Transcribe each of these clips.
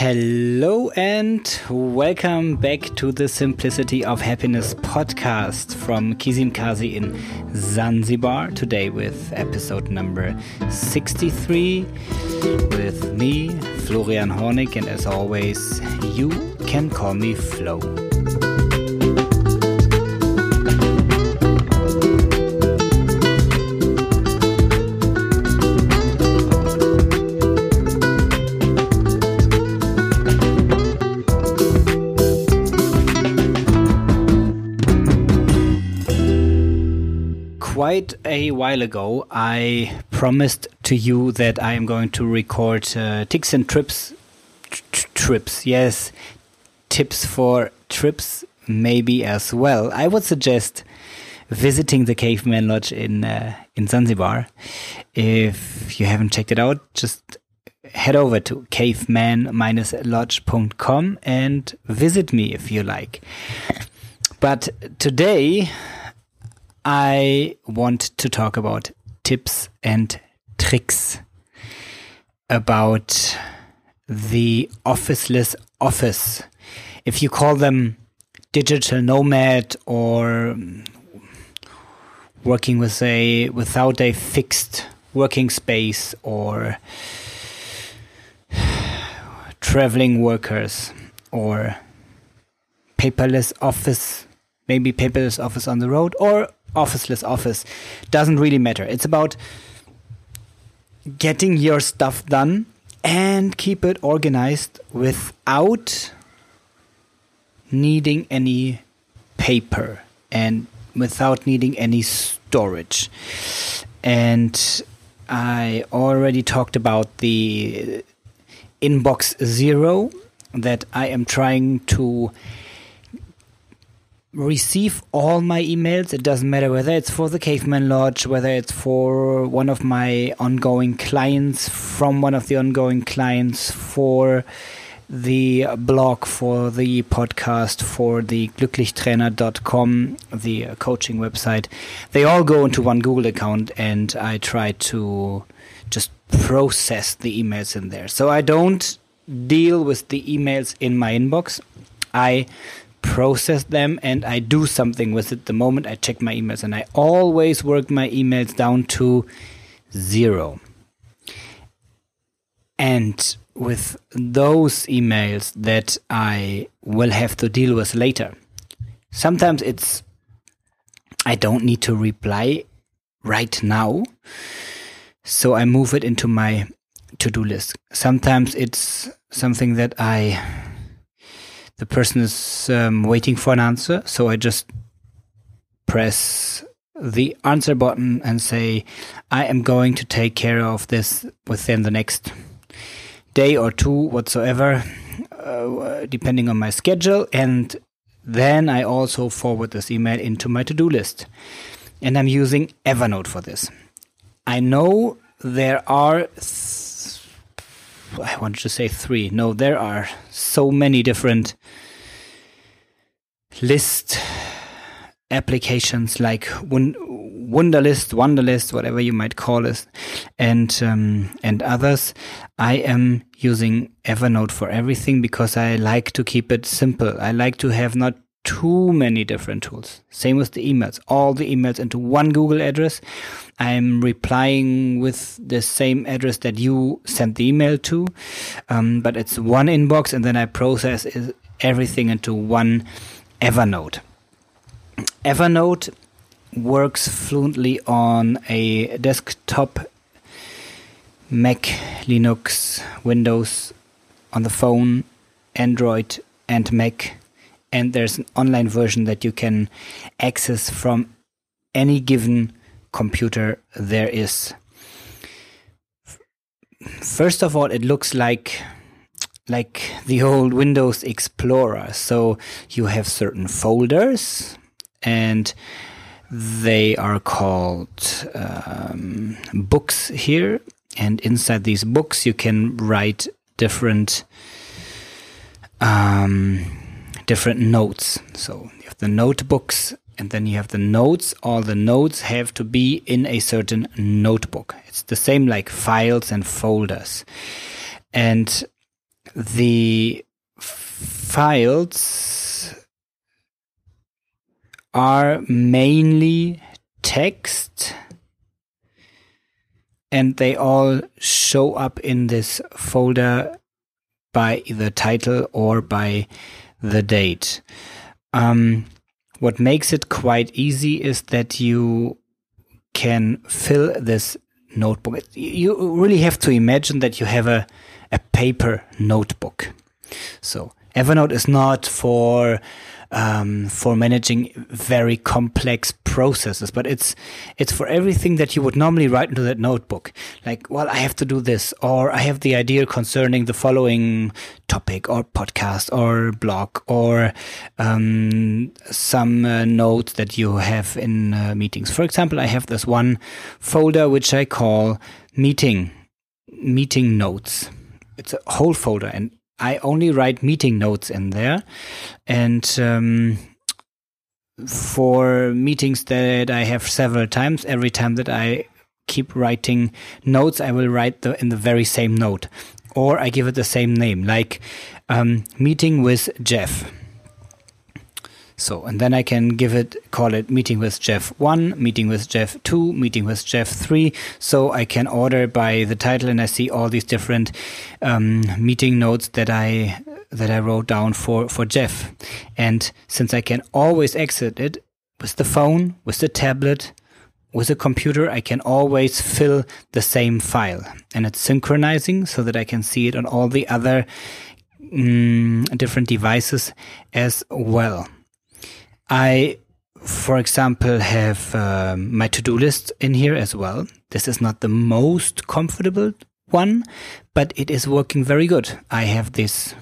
Hello and welcome back to the Simplicity of Happiness podcast from Kizimkazi in Zanzibar. Today with episode number 63 with me, Florian Hornig, and as always, you can call me Floh. Quite a while ago, I promised to you that I am going to record uh, tips and trips. trips, yes, tips for trips, maybe as well. I would suggest visiting the Caveman Lodge in uh, in Zanzibar. If you haven't checked it out, just head over to caveman-lodge.com and visit me if you like. But today I want to talk about tips and tricks about the officeless office. If you call them digital nomad or working with a without a fixed working space or traveling workers or paperless office maybe paperless office on the road or officeless office doesn't really matter. It's about getting your stuff done and keep it organized without needing any paper and without needing any storage. And I already talked about the inbox zero that I am trying to receive all my emails. It doesn't matter whether it's for the Caveman Lodge, whether it's for one of my ongoing clients, from one of the ongoing clients, for the blog, for the podcast, for the glücklichtrainer.com, the coaching website. They all go into one Google account and I try to just process the emails in there. So I don't deal with the emails in my inbox. I process them and I do something with it the moment I check my emails. And I always work my emails down to zero. And with those emails that I will have to deal with later, sometimes it's, I don't need to reply right now. So I move it into my to do list. Sometimes it's something that I the person is um, waiting for an answer. So I just press the answer button and say, I am going to take care of this within the next day or two, whatsoever, uh, depending on my schedule. And then I also forward this email into my to do list. And I'm using Evernote for this. I know there are I wanted to say three. No, there are so many different list applications like Wunderlist, Wunderlist, whatever you might call it, and um, and others. I am using Evernote for everything because I like to keep it simple. I like to have not too many different tools. Same with the emails, all the emails into one Google address. I'm replying with the same address that you sent the email to, um, but it's one inbox, and then I process everything into one Evernote. Evernote works fluently on a desktop, Mac, Linux, Windows, on the phone, Android, and Mac and there's an online version that you can access from any given computer there is. First of all, it looks like like the old Windows Explorer. So you have certain folders and they are called um, books here. And inside these books, you can write different um, different notes. So you have the notebooks and then you have the notes. All the notes have to be in a certain notebook. It's the same like files and folders. And the files are mainly text and they all show up in this folder by the title or by the date. Um, what makes it quite easy is that you can fill this notebook. You really have to imagine that you have a, a paper notebook. So Evernote is not for um, for managing very complex processes, but it's it's for everything that you would normally write into that notebook. Like, well, I have to do this, or I have the idea concerning the following topic, or podcast, or blog, or um, some uh, notes that you have in uh, meetings. For example, I have this one folder which I call meeting meeting notes. It's a whole folder, and I only write meeting notes in there. And um, for meetings that I have several times, every time that I keep writing notes, I will write the, in the very same note. Or I give it the same name, like um, meeting with Jeff. So, and then I can give it, call it meeting with Jeff 1, meeting with Jeff 2, meeting with Jeff 3. So I can order by the title and I see all these different um, meeting notes that I that I wrote down for, for Jeff. And since I can always exit it with the phone, with the tablet, with a computer, I can always fill the same file. And it's synchronizing so that I can see it on all the other mm, different devices as well. I, for example, have um, my to do list in here as well. This is not the most comfortable one, but it is working very good. I have this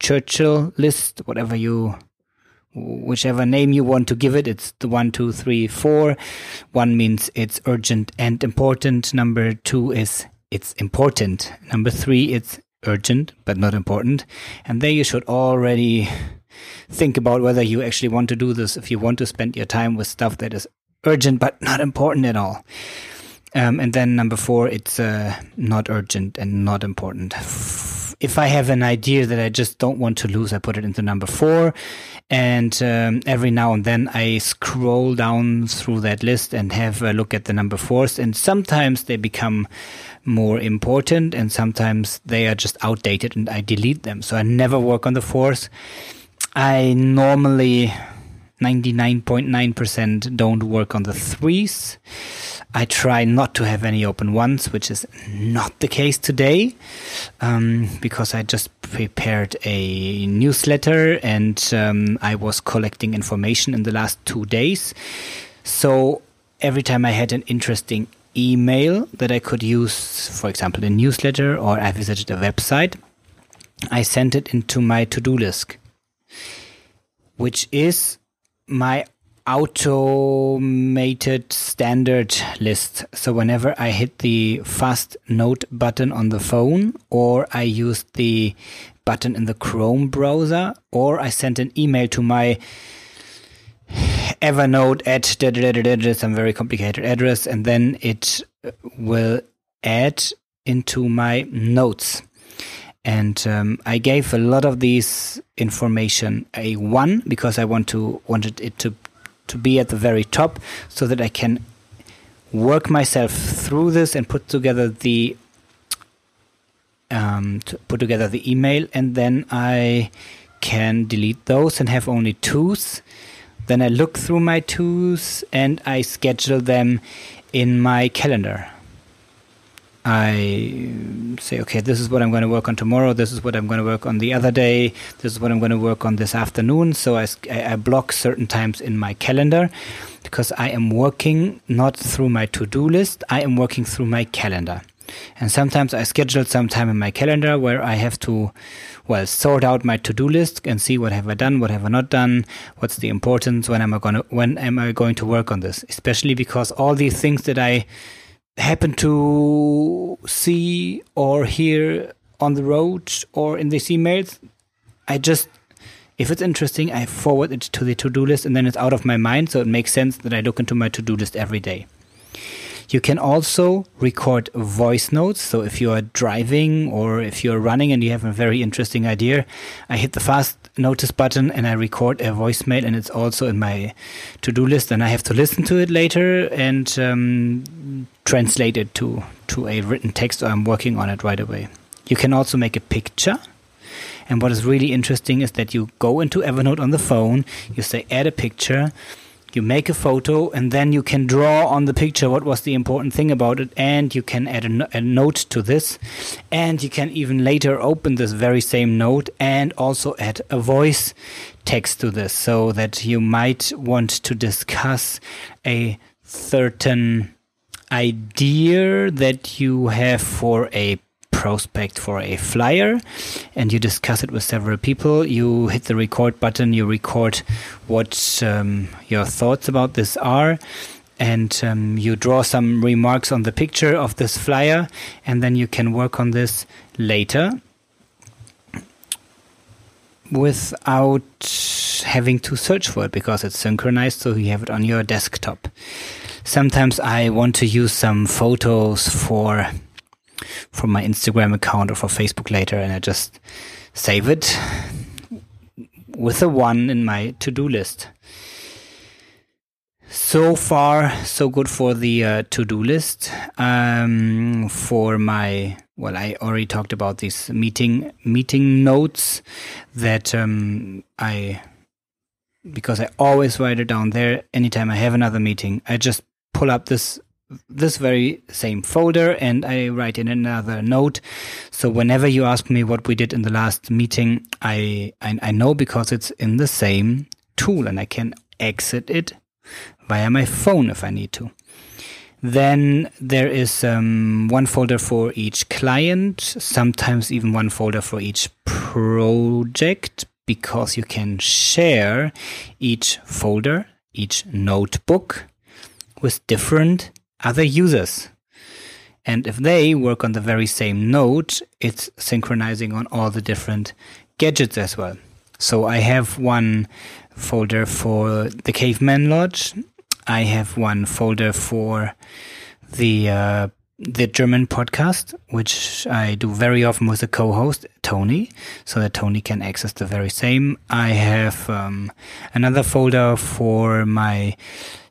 Churchill list, whatever you whichever name you want to give it. It's the one, two, three, four. One means it's urgent and important. Number two is it's important. Number three, it's urgent but not important. And there you should already think about whether you actually want to do this, if you want to spend your time with stuff that is urgent but not important at all. Um, and then number four, it's uh, not urgent and not important. If I have an idea that I just don't want to lose, I put it into number four. And um, every now and then I scroll down through that list and have a look at the number fours. And sometimes they become more important and sometimes they are just outdated and I delete them. So I never work on the fours. I normally 99.9% don't work on the threes. I try not to have any open ones, which is not the case today, um, because I just prepared a newsletter and um, I was collecting information in the last two days. So every time I had an interesting email that I could use, for example, a newsletter or I visited a website, I sent it into my to do list, which is my automated standard list. So whenever I hit the fast note button on the phone or I use the button in the Chrome browser or I send an email to my Evernote at some very complicated address, and then it will add into my notes. And um, I gave a lot of these information a one because I want to wanted it to to be at the very top so that I can work myself through this and put together the um, to put together the email, and then I can delete those and have only twos then I look through my twos and I schedule them in my calendar. I say, okay, this is what I'm going to work on tomorrow. This is what I'm going to work on the other day. This is what I'm going to work on this afternoon. So I, I block certain times in my calendar because I am working not through my to do list, I am working through my calendar. And sometimes I schedule some time in my calendar where I have to, well, sort out my to-do list and see what have I done, what have I not done, what's the importance, when am I to, when am I going to work on this? Especially because all these things that I happen to see or hear on the road or in these emails, I just if it's interesting, I forward it to the to do list and then it's out of my mind. So it makes sense that I look into my to do list every day. You can also record voice notes. So if you are driving or if you're running and you have a very interesting idea, I hit the fast notice button and I record a voicemail and it's also in my to-do list and I have to listen to it later and um, translate it to, to a written text or I'm working on it right away. You can also make a picture. And what is really interesting is that you go into Evernote on the phone, you say add a picture, you make a photo and then you can draw on the picture what was the important thing about it and you can add a, no- a, note to this and you can even later open this very same note and also add a voice text to this so that you might want to discuss a certain idea that you have for a prospect for a flyer and you discuss it with several people. You hit the record button, you record what um, your thoughts about this are, and um, you draw some remarks on the picture of this flyer, and then you can work on this later without having to search for it because it's synchronized so you have it on your desktop. Sometimes I want to use some photos for from my Instagram account or for Facebook later, and I just save it with a one in my to do list. So far, so good for the uh, to do list. Um, for my well, I already talked about these meeting meeting notes that um, I because I always write it down there anytime I have another meeting. I just pull up this this very same folder and I write in another note. So whenever you ask me what we did in the last meeting, I, I, I know because it's in the same tool and I can exit it via my phone if I need to. Then there is um, one folder for each client, sometimes even one folder for each project, because you can share each folder, each notebook with different other users. And if they work on the very same node, it's synchronizing on all the different gadgets as well. So I have one folder for the Caveman Lodge. I have one folder for the uh, the German podcast, which I do very often with a co-host Tony, so that Tony can access the very same. I have um, another folder for my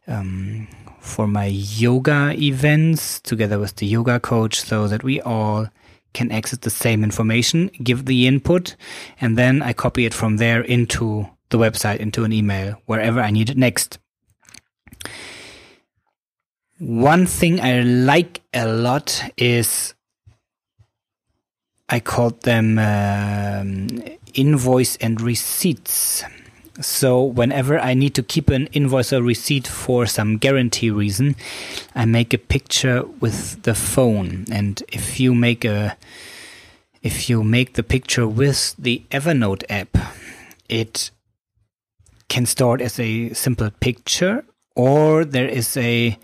um, for my yoga events together with the yoga coach so that we all can access the same information, give the input, and then I copy it from there into the website, into an email, wherever I need it next. One thing I like a lot is I called them um, invoice and receipts. So whenever I need to keep an invoice or receipt for some guarantee reason, I make a picture with the phone. And if you make a if you make the picture with the Evernote app, it can store it as a simple picture or there is a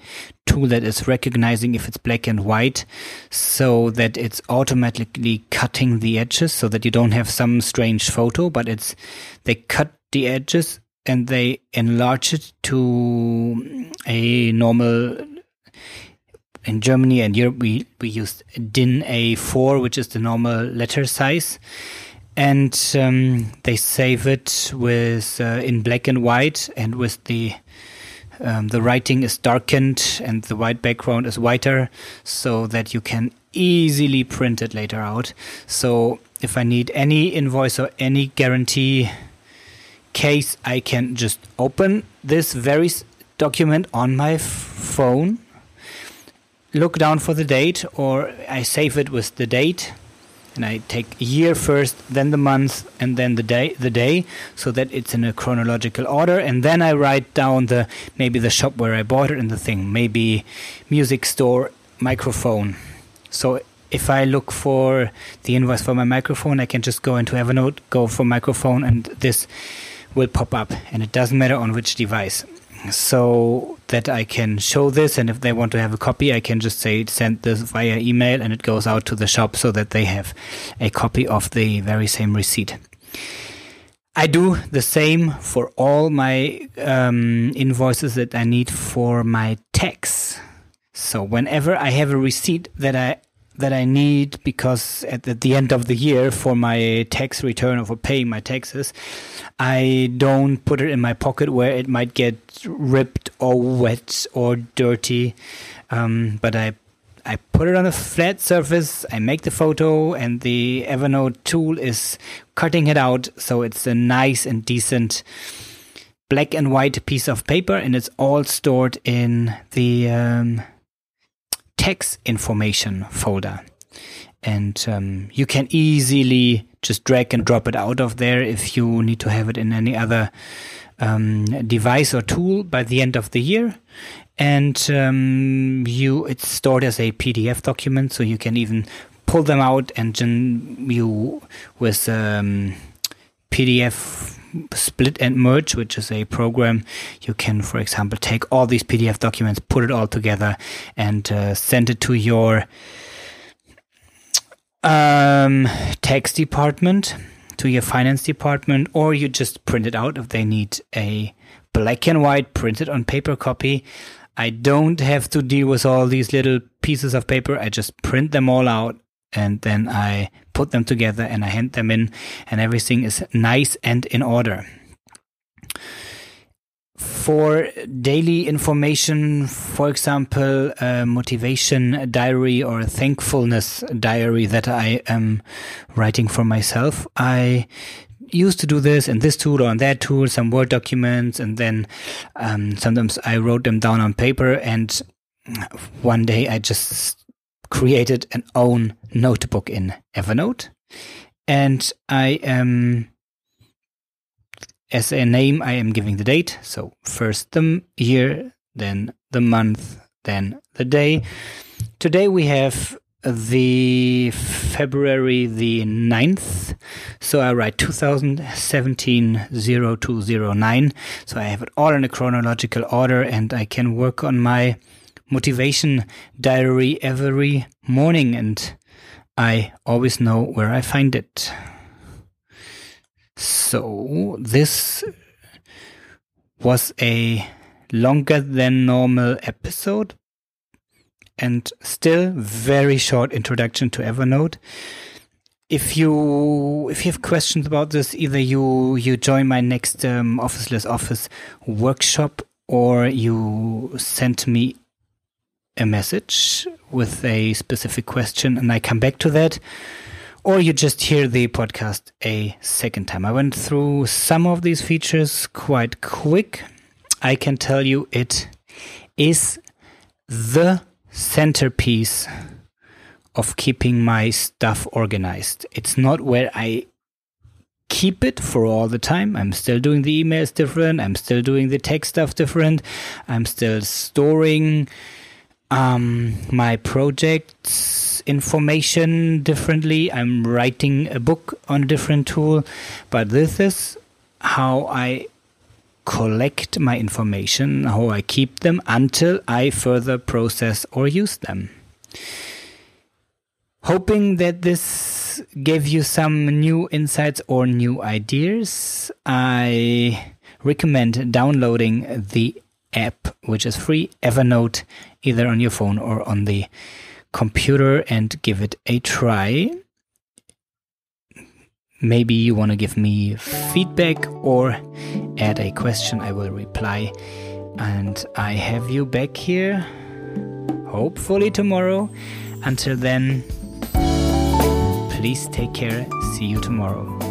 tool that is recognizing if it's black and white so that it's automatically cutting the edges so that you don't have some strange photo but it's they cut the edges and they enlarge it to a normal in Germany and Europe we, we use DIN A4 which is the normal letter size. And um, they save it with uh, in black and white and with the um, the writing is darkened and the white background is whiter so that you can easily print it later out. So if I need any invoice or any guarantee case, I can just open this very document on my phone, look down for the date, or I save it with the date, and I take year first, then the month, and then the day, the day, so that it's in a chronological order, and then I write down the maybe the shop where I bought it and the thing, maybe music store, microphone. So if I look for the invoice for my microphone, I can just go into Evernote, go for microphone, and this will pop up and it doesn't matter on which device so that I can show this and if they want to have a copy I can just say send this via email and it goes out to the shop so that they have a copy of the very same receipt. I do the same for all my um, invoices that I need for my tax. So whenever I have a receipt that I that I need because at, at the end of the year for my tax return or for paying my taxes, I don't put it in my pocket where it might get ripped or wet or dirty. Um, but I I put it on a flat surface, I make the photo, and the Evernote tool is cutting it out so it's a nice and decent black and white piece of paper, and it's all stored in the um, tax information folder. And um, you can easily just drag and drop it out of there if you need to have it in any other um, device or tool by the end of the year. And um, you, it's stored as a PDF document, so you can even pull them out and then you with um, PDF split and merge, which is a program you can, for example, take all these PDF documents, put it all together, and uh, send it to your um, tax department, to your finance department, or you just print it out if they need a black and white printed on paper copy. I don't have to deal with all these little pieces of paper. I just print them all out and then I put them together and I hand them in, and everything is nice and in order. For daily information, for example, a motivation diary or a thankfulness diary that I am writing for myself, I used to do this in this tool or on that tool, some Word documents, and then um, sometimes I wrote them down on paper. And one day I just created an own notebook in Evernote. And I am, as a name, I am giving the date. So first the year, then the month, then the day. Today we have the February the 9th. So I write 2017 0209. So I have it all in a chronological order and I can work on my motivation diary every morning and I always know where I find it. So this was a longer than normal episode and still very short introduction to Evernote. If you if you have questions about this, either you you join my next um, Officeless Office workshop or you send me a message with a specific question and I come back to that, or you just hear the podcast a second time. I went through some of these features quite quick. I can tell you it is the centerpiece of keeping my stuff organized. It's not where I keep it for all the time. I'm still doing the emails different. I'm still doing the tech stuff different. I'm still storing um, my project's information differently. I'm writing a book on a different tool, but this is how I collect my information, how I keep them until I further process or use them. Hoping that this gave you some new insights or new ideas, I recommend downloading the app, which is free, Evernote, either on your phone or on the computer, and give it a try. Maybe you want to give me feedback or add a question, I will reply. And I have you back here, hopefully tomorrow. Until then, please take care. See you tomorrow.